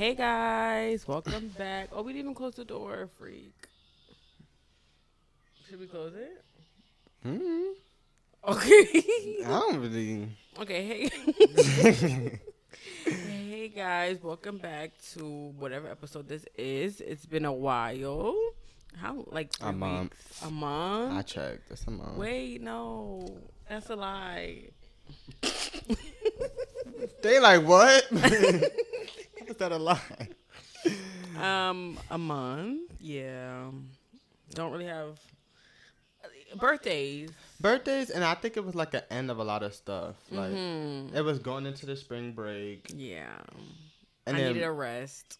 Hey guys, welcome back. Oh, we didn't even close the door, freak. Should we close it? Hmm. Okay. I don't really. okay, hey. hey guys, welcome back to whatever episode this is. It's been a while. How like three A month. weeks? A month? I checked. That's a month. Wait, no. That's a lie. They like what? Is that a lie? Um, a month. Yeah. Don't really have birthdays. Birthdays, and I think it was like an end of a lot of stuff. Like Mhm. it was going into the spring break, Yeah. and I then needed a rest.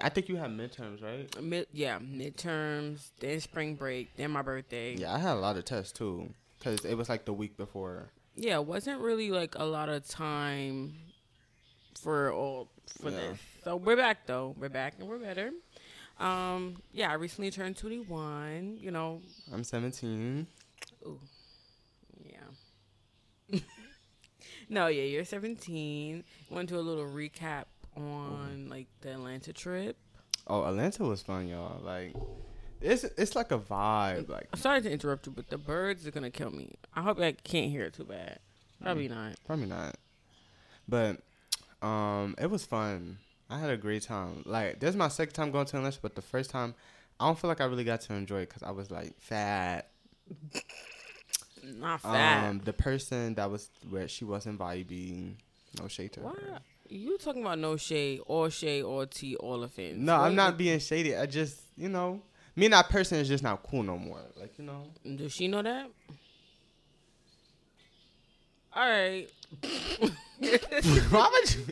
I think you had midterms, right? Mid, yeah, midterms, then spring break, then my birthday. Yeah, I had a lot of tests too, cause it was like the week before. Yeah, it wasn't really like a lot of time for all for Yeah. this. So we're back though. We're back and we're better. Um, yeah, I recently turned twenty one. You know, I'm 17. yeah. no, yeah, you're seventeen. Want to do a little recap on like the Atlanta trip. Oh, Atlanta was fun, y'all. Like, it's it's like a vibe. Like, I'm sorry to interrupt you, but the birds are gonna kill me. I hope I can't hear it too bad. Probably Mm. not. Probably not. But um it was fun. I had a great time. Like this is my second time going to Atlanta, but the first time I don't feel like I really got to enjoy it because I was like fat. Not fat. Um, the person that was where she wasn't vibing. No shade to what? her. You talking about no shade, or shade, or tea, all offense? No, I'm not being shady. I just you know, me and that person is just not cool no more. Like you know. Does she know that? All right. Why would you?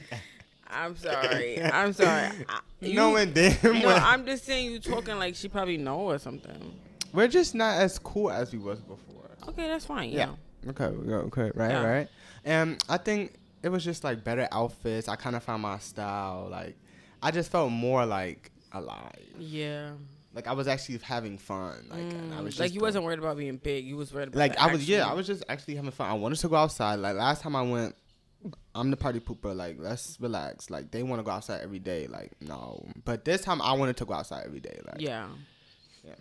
I'm sorry. I'm sorry. I, you, Knowing damn No, well, I'm just saying you talking like she probably know or something. we're just not as cool as we was before. Okay, that's fine. Yeah. Yeah. Okay, okay, right, Yeah. right. And I think it was just like better outfits. I kind of found my style. Like, I just felt more like alive. Yeah. Like I was actually having fun. Like, and I Mm, was just like you going- wasn't worried about being big. You was worried about Like I was, yeah, I was just actually having fun. I wanted to go outside. Like last time I went, I'm the party pooper. Like let's relax. Like they want to go outside every day. Like no, but this time I wanted to go outside every day. Like Yeah. Yeah.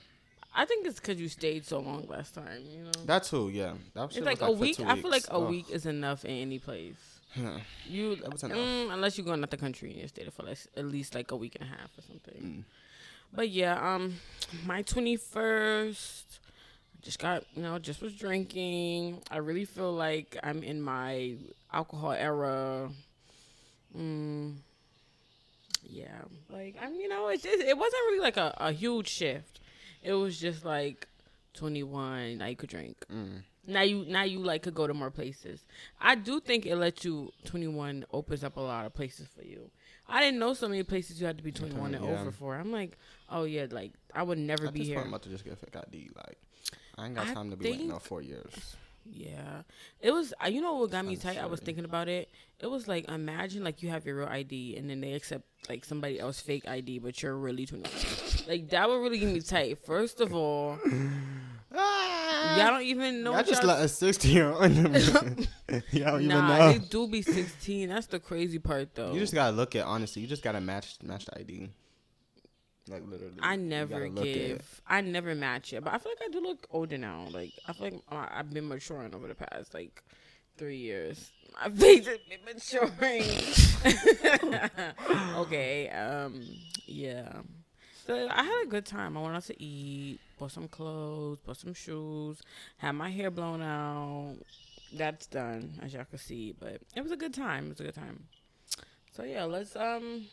I think it's because you stayed so long last time. You know. that too. Yeah, that shit It's like was a week. I feel like a Ugh. week is enough in any place. You was mm, unless you're going out the country and you stay there for like at least like a week and a half or something. Mm. But yeah, um, my twenty first, just got you know just was drinking. I really feel like I'm in my alcohol era. Mm, yeah, like I'm you know it's just, it wasn't really like a, a huge shift. It was just like twenty one. Now you could drink. Mm. Now you now you like could go to more places. I do think it lets you twenty one opens up a lot of places for you. I didn't know so many places you had to be twenty one and Yeah. over for. I'm like, oh yeah, like I would never At be here. point, I'm about to just get a fake ID. Like, I ain't got I time to be waiting no four years. Yeah, it was. uh, You know what got me tight? I was thinking about it. It was like imagine like you have your real ID and then they accept like somebody else fake ID, but you're really twenty one. like that would really get me tight. First of all, y'all don't even know. I just y'all- let a 60 year old. Y'all don't even nah, know. they do be sixteen. That's the crazy part though. You just gotta look at honestly. You just gotta match match the ID. Like literally. I never look at it. give. I never match it, but I feel like I do look older now. Like I feel like uh, I've been maturing over the past like three years. My face has been maturing. okay. Um. Yeah. So I had a good time. I went out to eat, bought some clothes, bought some shoes, had my hair blown out. That's done, as y'all can see. But it was a good time. It was a good time. So yeah, let's um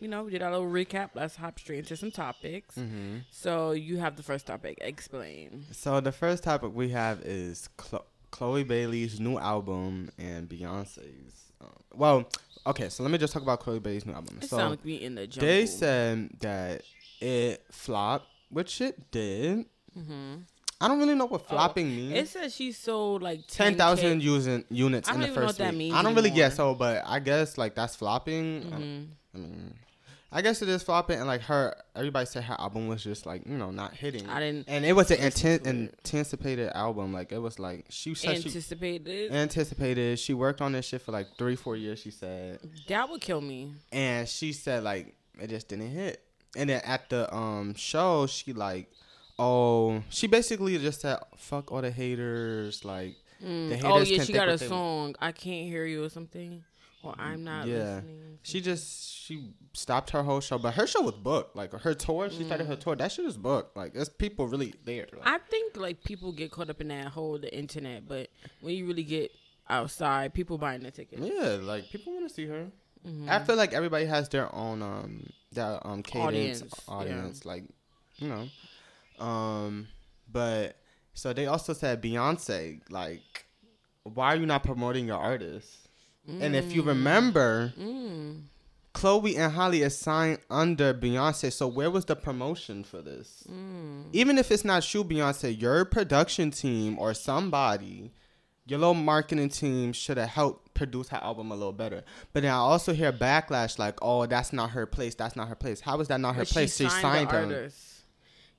you know, we did our little recap. Let's hop straight into some topics. Mhm. So you have the first topic. Explain. So the first topic we have is Chlo- Chloe Bailey's new album and Beyonce's. Um, well, okay. So let me just talk about Chloe Bailey's new album. It so sounds like we in the jungle. they said that it flopped, which it did. hmm I don't really know what flopping means. It says she sold like Mm. ten 10,000 thousand using units in the first week. means I don't really get so, but I guess like that's flopping. I- Mhm. I mean, I guess it is flopping, and like her, everybody said her album was just like you know not hitting. I didn't and it was an listen inten- anticipated album. Like it was like she said she anticipated. She worked on this shit for like three, four years. She said, That would kill me. and she said like it just didn't hit. And then at the um show, she like, oh, she basically just said fuck all the haters. Like Mm. The haters Oh yeah, she got a song. I can't hear you or something. Or I'm not Yeah. listening. she just she stopped her whole show, but her show was booked. Like her tour, she started her tour. That shit is booked. Like there's people really there. Like, I think like people get caught up in that whole the internet, but when you really get outside, people buying the tickets. yeah, like people want to see her. Mhm. I feel like everybody has their own um their um cadence Audience, audience, yeah. like you know. Um but so they also said Beyonce like why are you not promoting your artists? And if you remember, Mm. Chloe and Halle is signed under Beyonce, so where was the promotion for this? Mm. Even if it's not you, Beyonce, your production team or somebody, your little marketing team should have helped produce her album a little better. But then I also hear backlash like, "Oh, that's not her place. That's not her place." How is that not her But place? She signed, the her. artist.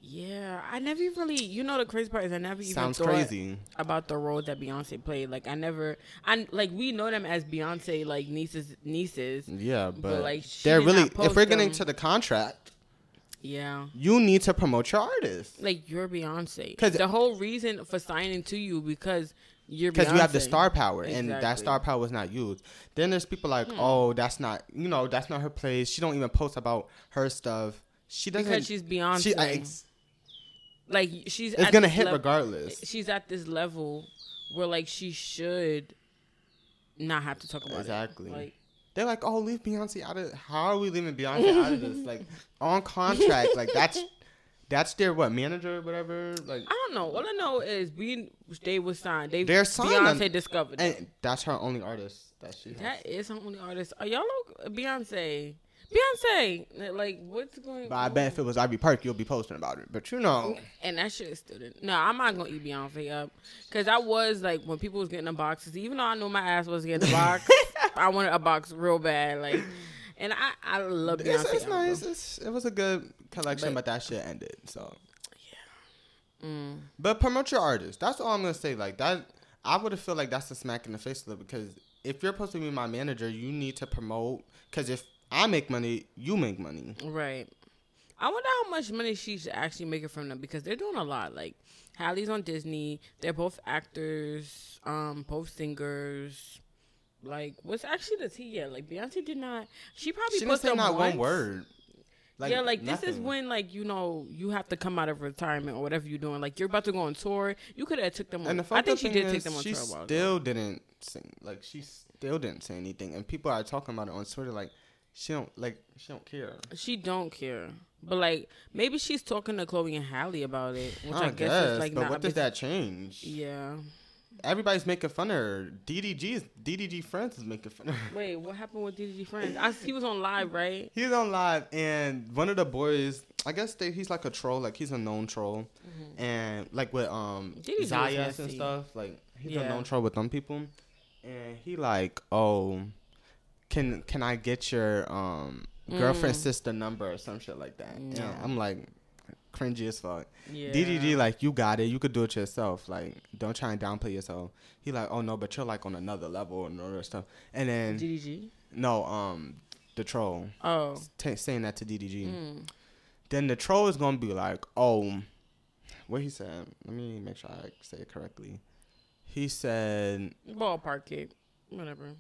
Yeah, I never even really. You know, the crazy part is I never even Sounds thought crazy. about the role that Beyonce played. Like I never, I like we know them as Beyonce like nieces, nieces. Yeah, but, like, she they're really. If we're getting them. to the contract, Yeah. you need to promote your artist Like you're Beyonce. Because the whole reason for signing to you because because you have the star power, and that star power was not used. Then there's people like, Hmm. "Oh, that's not. You know, that's not her place. She don't even post about her stuff. She doesn't. because she's Beyonce. she, I, like she's it's at gonna hit regardless. She's at this level where like she should not have to talk about Exactly. it. Like They're like, oh, leave Beyonce out of. How are we leaving Beyonce out of this? Like on contract, like that's that's their what manager or whatever. Like I don't know. All I know is we they was signed. They They're signed Beyonce on- discovered them. and that's her only artist that she has. That is her only artist. Are y'all look Beyonce? Beyonce, like what's going? But I on? bet if it was Ivy Park, you'll be posting about it. But you know, And that shit is still didn't. No, I'm not gonna eat Beyonce up, cause I was like when people was getting the boxes. Even though I knew my ass was getting the box, I wanted a box real bad. Like, and I I love it's, Beyonce. it's album. nice. It's, it was a good collection, But- but, that shit ended. So, Mm. but promote your artist. That's all I'm gonna say. Like that, I would have feel like that's a smack in the face of it because if you're supposed to be my manager, you need to promote. Because if I make money, you make money. Right. I wonder how much money she's actually making from them because they're doing a lot. Like Halle's on Disney. They're both actors, um, both singers. Like, what's actually the tea yet? Like Beyonce did not. She probably She didn't put say them not one once. word. yeah, like this is when like you know you have to come out of retirement or whatever you're doing. Like you're about to go on tour. You could have took them. On, And the I think she did take them on she tour. ago. still didn't sing. Like she still didn't say anything, and people are talking about it on Twitter. Like she don't like she don't care. She don't care. But like maybe she's talking to Chloe and Halle about it, which I, I, guess, guess, is like but what does that change? Yeah. Everybody's making fun of her. DDG's DDG friends is making fun of her. Wait, what happened with DDG Friends? I, he was on live, right? He's on live, and one of the boys, I guess they, he's like a troll, like he's a known troll, and like with um DDG Zias and stuff, like he's Yeah. a known troll with them people, and he like, oh, can can I get your um girlfriend Mm. sister number or some shit like that? And I'm like, cringy as fuck. Yeah. DDG like you got it, you could do it yourself. Like don't try and downplay yourself. He like, oh no, but you're like on another level and all that stuff. And then DDG. no, um, the troll Oh. t- saying that to DDG. Mm. Then the troll is gonna be like, oh, what he said. Let me make sure I say it correctly. He said, Ballpark it. Whatever.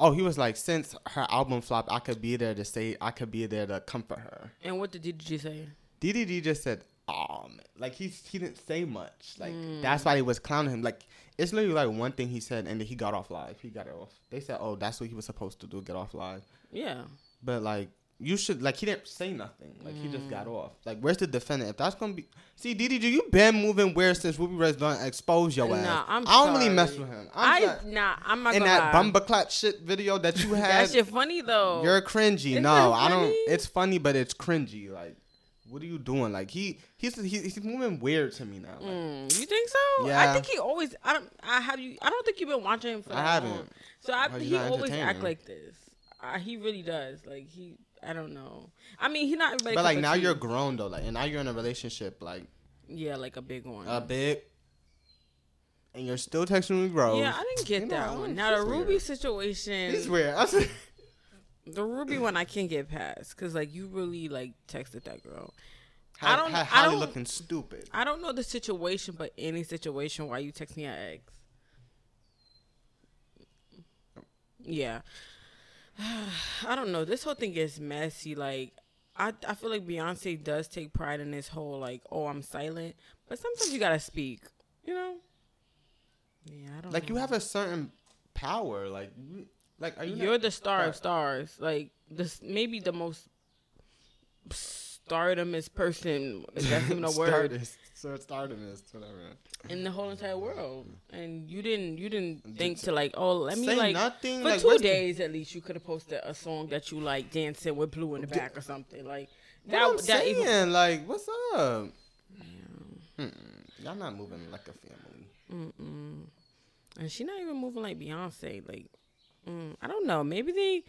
Oh, he was like, since her album flopped, I could be there to say, I could be there to comfort her. And what did DDG say? DDG just said, oh, man. like he's he didn't say much. Like Mm. that's why they was clowning him. Like it's literally like one thing he said, and then he got off live. He got it off. They said, oh, that's what he was supposed to do, get off live. Yeah. But like you should like he didn't say nothing. Like he just Mm. got off. Like where's the defendant? If that's gonna be see DDG, you been moving weird since Ruby Red's done expose your ass. Nah, I'm I don't really mess with him. I'm I sorry. nah. I'm not in that lie. bumba clat shit video that you had. that shit funny though. you're cringy. Isn't no, I don't. It's funny, but it's cringy. Like, what are you doing? Like he he's he, he's moving weird to me now. Like, Mm, you think so? I think he always. I don't. I have you. I don't think you've been watching him for. I haven't. long. So I, he always act like this. I, he really does. Like he, I don't know. I mean, he not everybody. But like now you're grown though, like and now you're in a relationship, like yeah, like a big one. a big, and you're still texting with bro. yeah, I didn't get You that I one. Now the Ruby weird. situation, He's weird. I the Ruby one, I can't get past because like you really like texted that girl. Had, I don't- had I Holly don't- looking stupid. I don't know the situation, but any situation why you texting your ex. Yeah. I don't know. This whole thing is messy. Like, I I feel like Beyonce does take pride in this whole like, oh, I'm silent, but sometimes you gotta speak. You know. Yeah, I don't. Like you have a certain power. Like, like are you? You're the star of stars. Like this, maybe the most stardomest person. That's even a word Stardust. So stardom whatever. in the whole entire world, and you didn't you didn't Did think to like oh let me Say like nothing. for like, two what's the- days at least you could have posted a song that you like dancing with blue in the back or something like What that I'm that saying, even like, what's up? Mm-mm. Y'all not moving like a family. Mm-mm. and she not even moving like Beyonce like mm, I don't know maybe they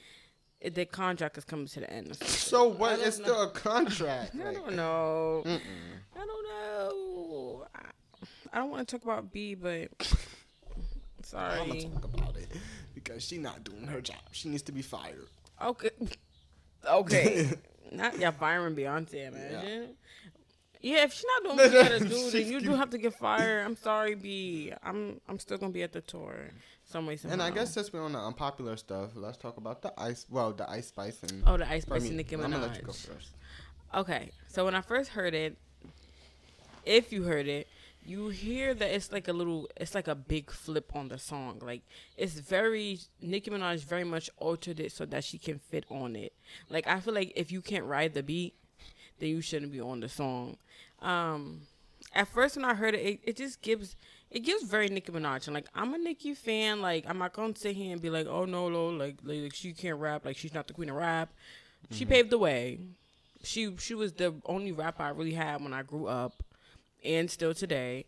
the contract is coming to the end. So what? It's know. still a contract. I don't know Mm-mm. I don't know I, I don't want to talk about B but sorry. I'm gonna talk about it because she's not doing her job. She needs to be fired. Okay. Okay. not yeah, firing Beyonce, imagine. Yeah. If she's not doing what you gotta do, then you do have to get fired. I'm sorry, B. I'm I'm still gonna be at the tour some way somehow. And I guess since we're on the unpopular stuff, let's talk about the ice. Well, the ice spice and. Oh, the Ice I Spice mean, and Nicki I'm gonna let you go Minaj. first. Okay, so when I first heard it, if you heard it, you hear that it's like a little, it's like a big flip on the song. Like it's very Nicki Minaj very much altered it so that she can fit on it. Like I feel like if you can't ride the beat, then you shouldn't be on the song. Um, at first when I heard it, it, it just gives it gives very Nicki Minaj. And like I'm a Nicki fan. Like I'm not gonna sit here and be like, oh no, no, like like she can't rap. Like she's not the queen of rap. She paved the way. She she was the only rapper I really had when I grew up, and still today.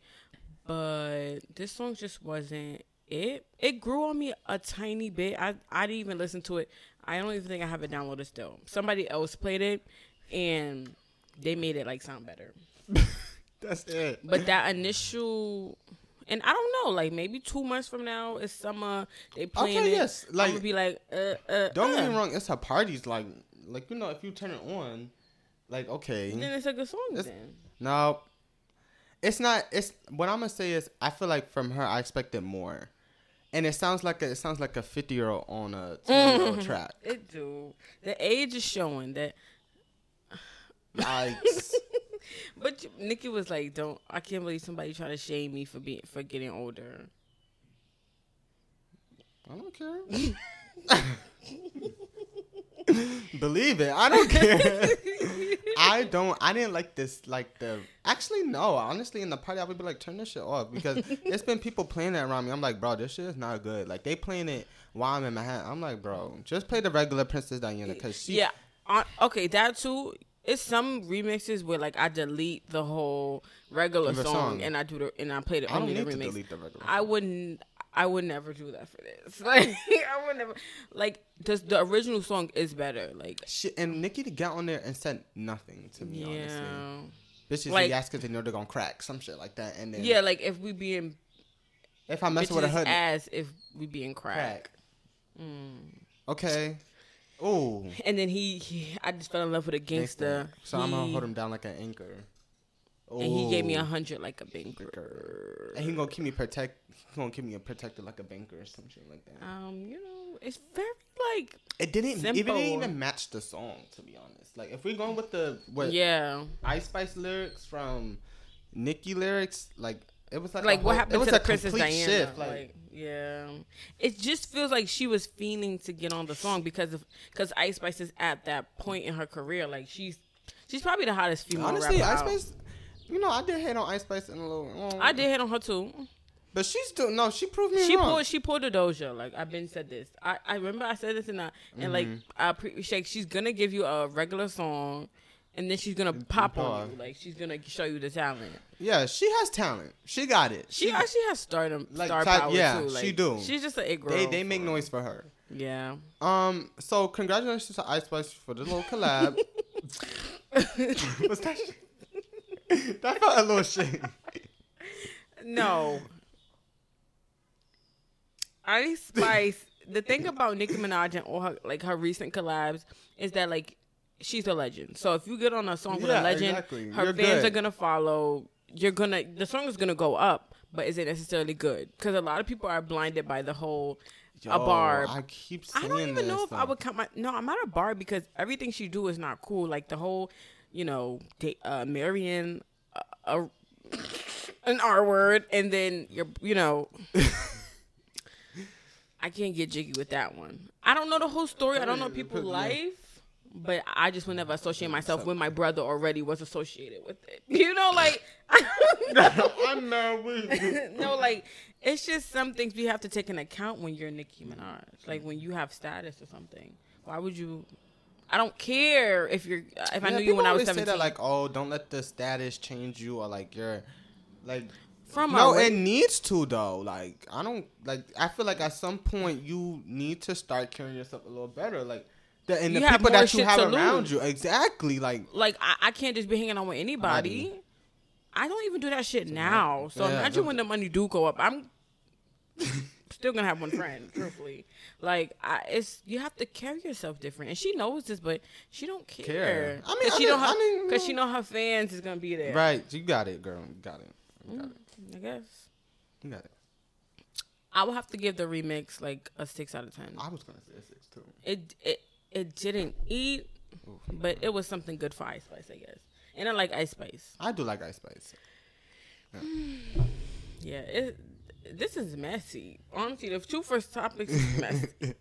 But this song just wasn't it. It grew on me a tiny bit. I I didn't even listen to it. I don't even think I have it downloaded still. Somebody else played it, and they made it like sound better. That's it. But that initial, and I don't know, like maybe two months from now, it's summer. They playing Okay, it. yes, I'm like- gonna be like, uh, uh. Don't get me uh. wrong. It's her parties. Like, like you know, if you turn it on, like okay, Then it's a good song. It's- then no, it's not. It's what I'm gonna say is I feel like from her I expected more, and it sounds like a, it sounds like a 50 year old on a 20 year old track. it do. The age is showing that. Yikes. But Nicki was like, "Don't." I can't believe somebody trying to shame me for being for getting older. I don't care. Believe it. I don't care. I don't. I didn't like this. Like the. Actually, no. Honestly, in the party, I would be like, turn this shit off because it's been people playing that around me. I'm like, bro, this shit is not good. Like they playing it while I'm in Manhattan. I'm like, bro, just play the regular Princess Diana because she. yeah. Uh, okay, that too. It's some remixes where like I delete the whole regular song, song. and I do the and I play the I only the remix. delete the regular. I wouldn't. I would never do that for this. Like I would never. Like the the original song is better. Like Shit, and Nicki to get on there and said nothing to me. Honestly, yeah, bitches Like- ask because they know they're gonna crack some shit like that. And then yeah. Like if we being if I mess with a hood, ass if we being crack. crack. Mm. Okay. Oh. And then he, he, I just fell in love with a gangster. So I'm gonna hold him down like an anchor. And he gave me a hundred like a banker. And he gonna keep me protect. He gonna keep me protected like a banker or some shit like that. Um, you know, it's very like It didn't simple. even didn't even match the song to be honest. Like if we're going with the what yeah, Ice Spice lyrics from Nicki lyrics, like it was like a like what happened it was to a Princess Diana? shift, like, yeah, it just feels like she was fiending to get on the song because of because Ice Spice is at that point in her career. Like she's she's probably the hottest female honestly, Ice. Spice. You know, I did hate on Ice Spice in a little. um, I did hit on her too. but she's still no. She proved me She wrong. pulled she pulled a doja. Like I've been said this. I, I remember I said this and I and like Mm-hmm. I appreciate she's gonna give you a regular song and then she's gonna pop on you. Like she's gonna show you the talent. yeah, she has talent. She got it. She actually has stardom Like, star type- power yeah, too. Like, she do. She's just an it girl. They they make noise for her. Yeah. Um. So congratulations to Ice Spice for the little collab. Was that? Shit? that felt a little shit. No. Ice Spice. the thing about Nicki Minaj and all her like her recent collabs is that like she's a legend. So if you get on a song with Yeah, a legend, exactly. her You're fans good. are gonna follow. You're gonna the song is gonna go up, but is it necessarily good? Because a lot of people are blinded by the whole a Yo, bar. I keep I don't even know if I would count my. No, I'm not a bar because everything she do is not cool. Like the whole, you know, uh, Marion, uh, a, an R word, and then you're, you know. I can't get jiggy with that one. I don't know the whole story. I don't know people's life, but I just would never associate myself when my brother already was associated with it. You know, like I'm not with you. no, like it's just some things we have to take into account when you're Nicki Minaj. Like when you have status or something. Why would you? I don't care if you're. If I knew you when I was always say seventeen. that like, oh, don't let the status change you or like you're like. From no, a it needs to though. Like I don't like. I feel like at some point you need to start carrying yourself a little better. Like the and You the people that you have around lose. you. Exactly. Like like I, I can't just be hanging out with anybody. Body. I don't even do that shit now. So Yeah, imagine when the money do go up. I'm still gonna have one friend, truthfully. Like I, it's you have to carry yourself different, and she knows this, but she don't care. Care. I mean, I she know her, I mean, she know her fans is gonna be there. right. You got it, girl. You got it. You got it. Mm, I guess You got it. I will have to give the remix like a six out of ten. I was gonna say a six too. It it it didn't eat, but it was something good for Ice Spice, I guess. And I like Ice Spice. I do like Ice Spice. Yeah, it, this is messy. Honestly, the two first topics is messy.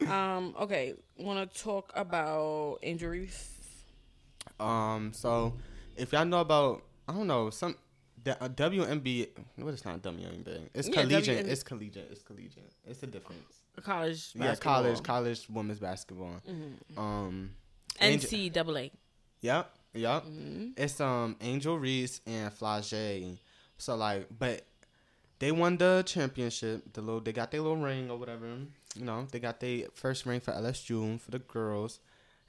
um, okay, want to talk about injuries? Um. So, if y'all know about, I don't know some. The uh, WNBA, what is not WNBA? It's Yeah, collegiate. WN It's collegiate. It's collegiate. It's a difference. College, Yeah, college, college women's basketball. Mhm. Um, NCAA. Yep, yep. Mhm. It's um Angel Reese and Flau'jae. So like, but they won the championship. The little they got their little ring or whatever. You know, they got their first ring for LSU for the girls.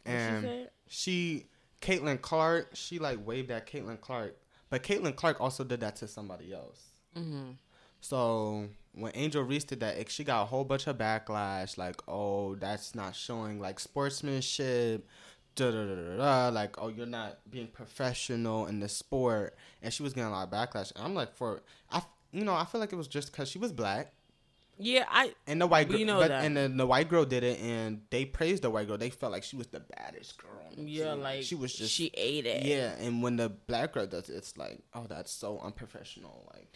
What she And she, Caitlin Clark, she like waved at Caitlin Clark, but Caitlin Clark also did that to somebody else. Mhm. So when Angel Reese did that, she got a whole bunch of backlash, like, oh, that's not showing like sportsmanship, da da da da da, like, oh, you're not being professional in the sport, and she was getting a lot of backlash. And I'm like, for I, you know, I feel like it was just because she was black. Yeah, I And the white girl, We know but, that. and then the white girl did it, and they praised the white girl. They felt like she was the baddest girl. yeah team. like she was just she ate it. yeah. And when the black girl does it, it's like, oh, that's so unprofessional. Like,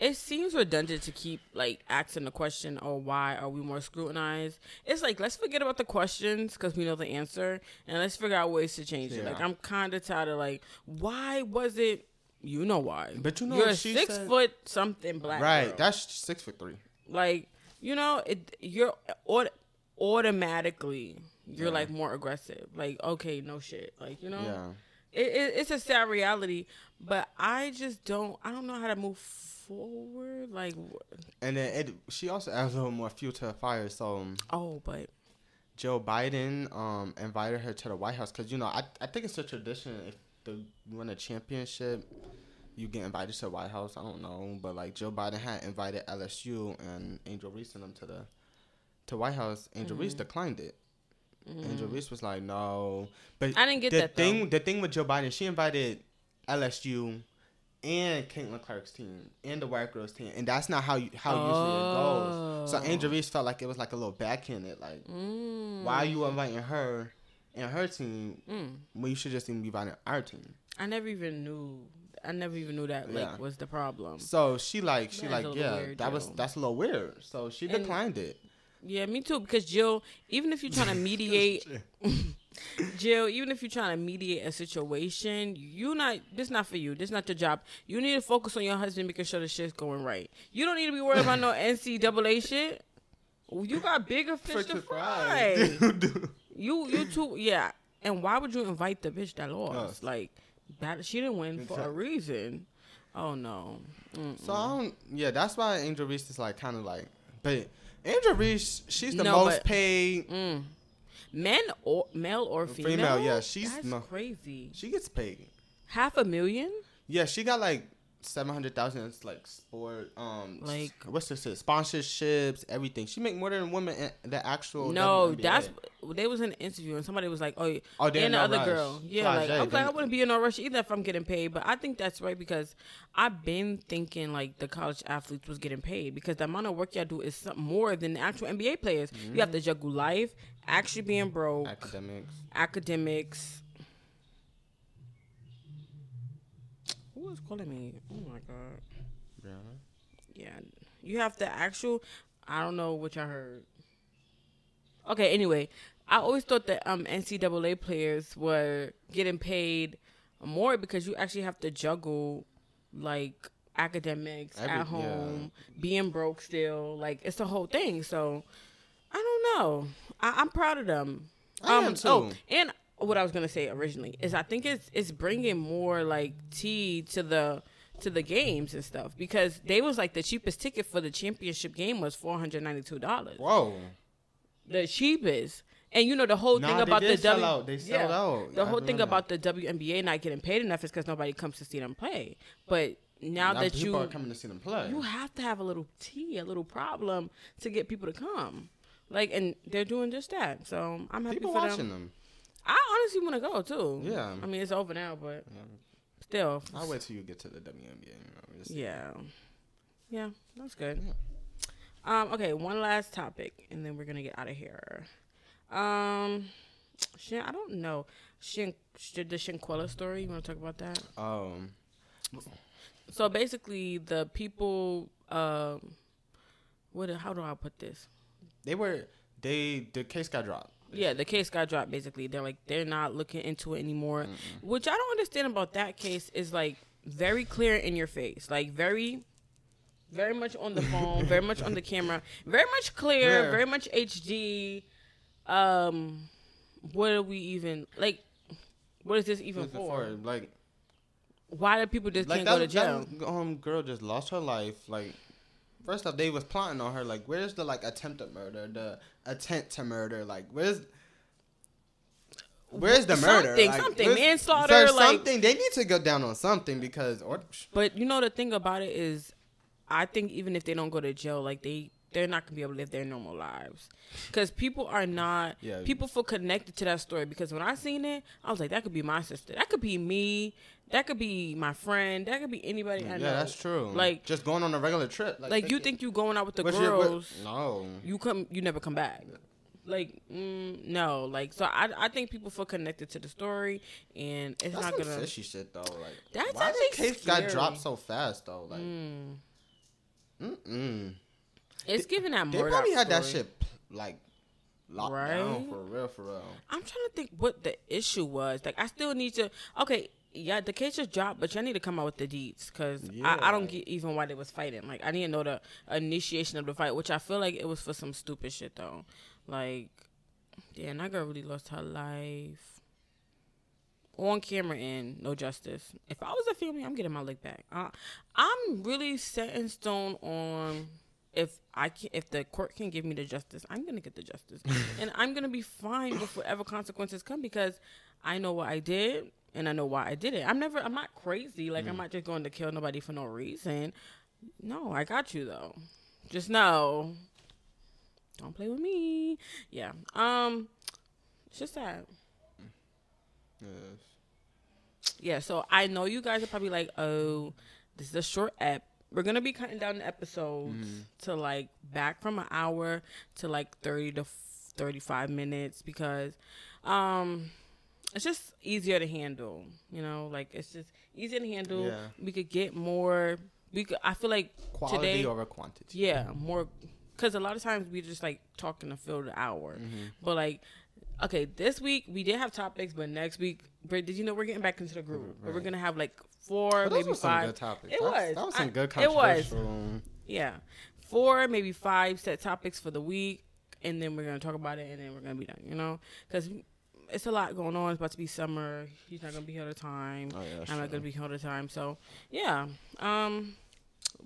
It seems redundant to keep like asking the question, "Oh, why are we more scrutinized?" It's like let's forget about the questions because we know the answer, and let's figure out ways to change it. Like I'm kind of tired of like, why was it? You know why? But you know you're six said? foot something black. right? girl. That's six foot three. like you know it. You're aut- automatically you're Yeah. like more aggressive. Like okay, no shit. Like you know Yeah. it, it, it's a sad reality, but I just don't. I don't know how to move forward. Like, And then it, she also adds a little more fuel to the fire. So um, oh, but Joe Biden um, invited her to the White House because you know I I think it's a tradition if the you win a championship, you get invited to the White House. I don't know, but like Joe Biden had invited LSU and Angel Reese and them to the to White House. Angel Reese Mhm. declined it. Angel Reese was like, no, but I didn't get the that thing though. the thing with Joe Biden, she invited LSU and Caitlin Clark's team and the white girls team, and that's not how you, how usually it goes. So Oh. Angel Reese felt like it was like a little backhanded, like Mm. why are you inviting her and her team Mm. when you should just even be inviting our team? I never even knew. I never even knew that like Yeah. was the problem. So she like she That's like yeah weird, that was that's a little weird. So she And- declined it. Yeah, me too. Because Jill, even if you're trying to mediate, Jill, even if you're trying to mediate a situation, you not this not for you. This not your job. You need to focus on your husband making sure the shit's going right. You don't need to be worried about no NCAA shit. You got bigger fish to fry. Dude. You you too yeah. And why would you invite the bitch that lost? Like that she didn't win for a reason. Oh no. Mm-mm. So I don't. Yeah, that's why Angel Reese is like kind of like, but Angel Reese, she's the No, most but- paid. Mm. Men or male or female? Female, yeah, she's That's no- crazy. She gets paid. Half a million? Yeah, she got like seven hundred thousand. It's like sport, um, Like- what's this? Sponsorships, everything. She make more than women in the actual. No, WNBA. that's they was in an interview and somebody was like, "Oh, Oh, and the no other rush. girl, yeah." Flau'jae, like like, I wouldn't be in no rush either if I'm getting paid, but I think that's right because I've been thinking like the college athletes was getting paid because the amount of work y'all do is something more than the actual NBA players. You have to juggle life, actually being broke, academics. academics. Who is calling me? Oh my god. Yeah. Yeah, you have the actual. I don't know what I heard. Okay, anyway, I always thought that um NCAA players were getting paid more because you actually have to juggle like academics Every- at home, being broke still. Like it's the whole thing. So I don't know. I, I'm proud of them. I am too. Oh, and what I was gonna say originally is I think it's it's bringing more like tea to the to the games and stuff because they was like the cheapest ticket for the championship game was four hundred ninety two dollars. Whoa. The cheapest. And you know the whole Nah, thing about the sell W out. They sold out. The I whole thing about the WNBA not getting paid enough is because nobody comes to see them play. But now Now that people you are coming to see them play. you have to have a little tea, a little problem to get people to come. Like, and they're doing just that. So I'm happy people for watching them. them. I honestly want to go too. Yeah. I mean, it's over now, but Yeah. still. I'll wait till you get to the WNBA. You know, just- Yeah. Yeah, that's good. Um, okay, one last topic, and then we're gonna get out of here. Um, Shin, I don't know. Shin the Shanquella story. You want to talk about that? Um. So basically, the people. Um, what? How do I put this? They were. They the case got dropped. Yeah, the case got dropped. Basically, they're like they're not looking into it anymore. Which I don't understand about that case is like very clear in your face, like very, very much on the phone, very much on the camera, very much clear, Yeah. very much HD. Um, what are we even like? What is this even Before, for? like, Why do people just like can't go to jail? that um girl just lost her life. Like, first off, they was plotting on her. Like, where's the like attempted murder, the attempt to murder? Like, where's Where's the murder? Something, Like, something. Manslaughter, like- something. They need to go down on something because or But you know the thing about it is, I think even if they don't go to jail, like they they're not gonna be able to live their normal lives, because people are not. Yeah. People feel connected to that story because when I seen it, I was like, that could be my sister, that could be me, that could be my friend, that could be anybody I yeah, that's true. Like- just going on a regular trip. Like, Like you think you going out with the what's your- girls, no. you come, you never come back. Like mm, no, like so I I think people feel connected to the story and it's That's not gonna. That's fishy shit though. Like That's why the case got dropped so fast though? Like, Mm. mm-mm. It's giving that they probably had that shit like locked down for real, for real. I'm trying to think what the issue was. Like, I still need to. Okay, yeah, the case just dropped, but y'all need to come out with the deeds because I, I don't get even why they was fighting. Like, I didn't know the initiation of the fight, which I feel like it was for some stupid shit though. Like, yeah, that girl really lost her life on camera and no justice. If I was a family, I'm getting my leg back. Uh, I'm really set in stone on if I can, if the court can give me the justice, I'm gonna get the justice, and I'm gonna be fine with whatever consequences come because I know what I did and I know why I did it. I'm never, I'm not crazy. Like I'm not just going to kill nobody for no reason. No, I got you though. Just know, don't play with me. Yeah. Um, it's just that. Yes. Yeah, so I know you guys are probably like, oh, this is a short ep. We're gonna be cutting down the episodes Mm-hmm. to like back from an hour to like thirty to thirty-five minutes because, um, it's just easier to handle. You know, like it's just easier to handle. Yeah. We could get more. We could. I feel like Quality today, over quantity. yeah, more because a lot of times we just like talking to fill the hour, Mm-hmm. but like. Okay, this week we did have topics, but next week, did you know we're getting back into the group? But we're gonna have like four, maybe five. topics. It That- was. That was some I- good it was. Yeah, four, maybe five set topics for the week, and then we're gonna talk about it, and then we're gonna be done. You know, because it's a lot going on. It's about to be summer. He's not gonna be here all the time. Oh yeah, I'm not gonna be here all the time. So yeah, um,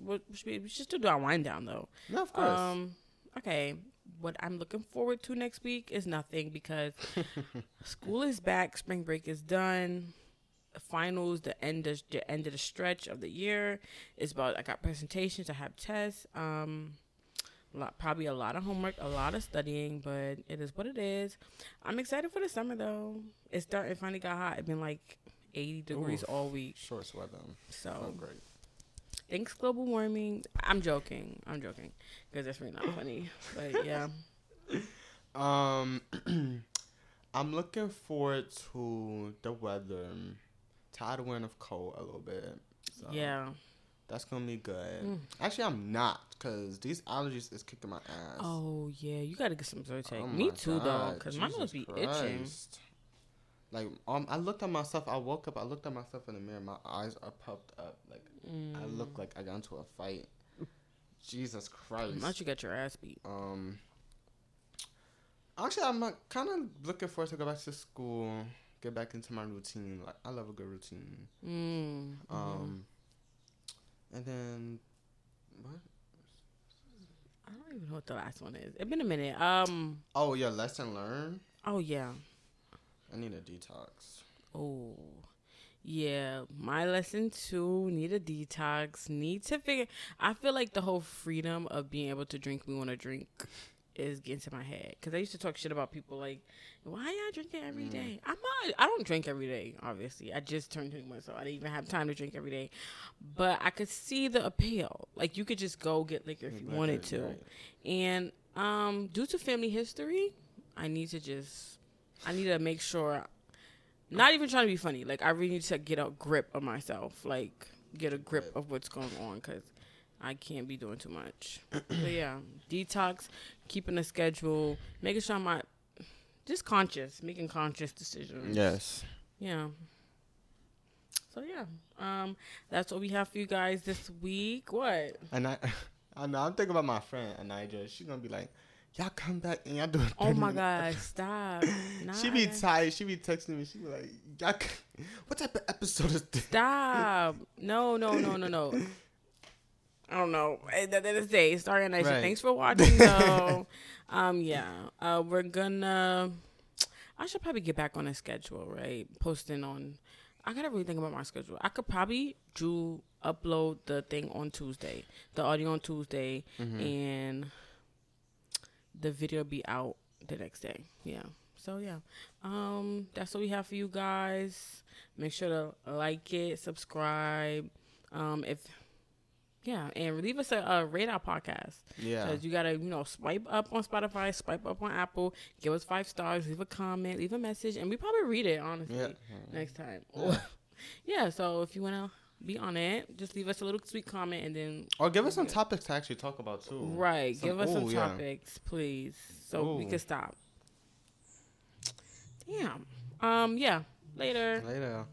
we should, be, we should still do our wind down though. No, of course. Um, okay, what I'm looking forward to next week is nothing because school is back, spring break is done. Finals, the end of the end of the stretch of the year is about. I got presentations, I have tests, um, lot, probably a lot of homework, a lot of studying, but it is what it is. I'm excited for the summer though. It's starting. It finally got hot. It's been like 80 degrees Oof. all week. Shorts weather. So Oh, great. thanks global warming. I'm joking. I'm joking because that's really not funny. But yeah, Um, I'm looking forward to the weather. Tired of wearing a coat a little bit. So yeah. That's gonna be good. Mm. Actually, I'm not because these allergies is kicking my ass. Oh yeah, you gotta get some Zyrtec. Oh Me too though, because my nose be itching. Like um, I looked at myself. I woke up. I looked at myself in the mirror. My eyes are puffed up. Like I Mm. look like I got into a fight. Jesus Christ. Not you got your ass beat. Um. Actually, I'm kind of looking forward to go back to school, get back into my routine. Like I love a good routine. Mm. Um. And then, what? I don't even know what the last one is. It's been a minute. Um. Oh, your lesson learned. Oh yeah. I need a detox. Oh. Yeah, my lesson too. Need a detox. Need to figure. I feel like the whole freedom of being able to drink we want to drink is getting to my head. Cause I used to talk shit about people like, why y'all drinking every Mm. day? I'm not. I don't drink every day. Obviously, I just turned twenty one, so I didn't even have time to drink every day. But I could see the appeal. Like you could just go get liquor if you Like, wanted to. right. And um, due to family history, I need to just, I need to make sure. Not even trying to be funny. Like I really need to get a grip of myself. Like get a grip of what's going on because I can't be doing too much. but yeah, detox, keeping a schedule, making sure I'm not just conscious, making conscious decisions. Yes. Yeah. So yeah, um, that's what we have for you guys this week. What? And I, I know I'm thinking about my friend Anija. She's gonna be like, "Y'all come back and y'all do." a Oh my God! Stop. Nah, She be tired. She be texting me. She be like, "Y'all, what type of episode is this?" Stop. No, no, no, no, no. I don't know. At the end of the day, sorry, Anisha. Right. Thanks for watching, though. um, yeah. Uh, we're gonna. I should probably get back on a schedule, right? Posting on. I gotta really think about my schedule. I could probably do upload the thing on Tuesday, the audio on Tuesday, Mm-hmm. and the video be out the next day. Yeah. So yeah, um, that's what we have for you guys. Make sure to like it, subscribe. Um, if yeah, and leave us a, a rate our podcast. Yeah. Cause you gotta, you know, swipe up on Spotify, swipe up on Apple, give us five stars, leave a comment, leave a message, and we probably read it honestly Yeah. next time. Yeah. yeah. So if you wanna be on it, just leave us a little sweet comment and then Or give us some topics to actually talk about too. right, Some- give us some ooh, yeah. topics, please, so we can stop. Damn. Um. Yeah. Later. Later.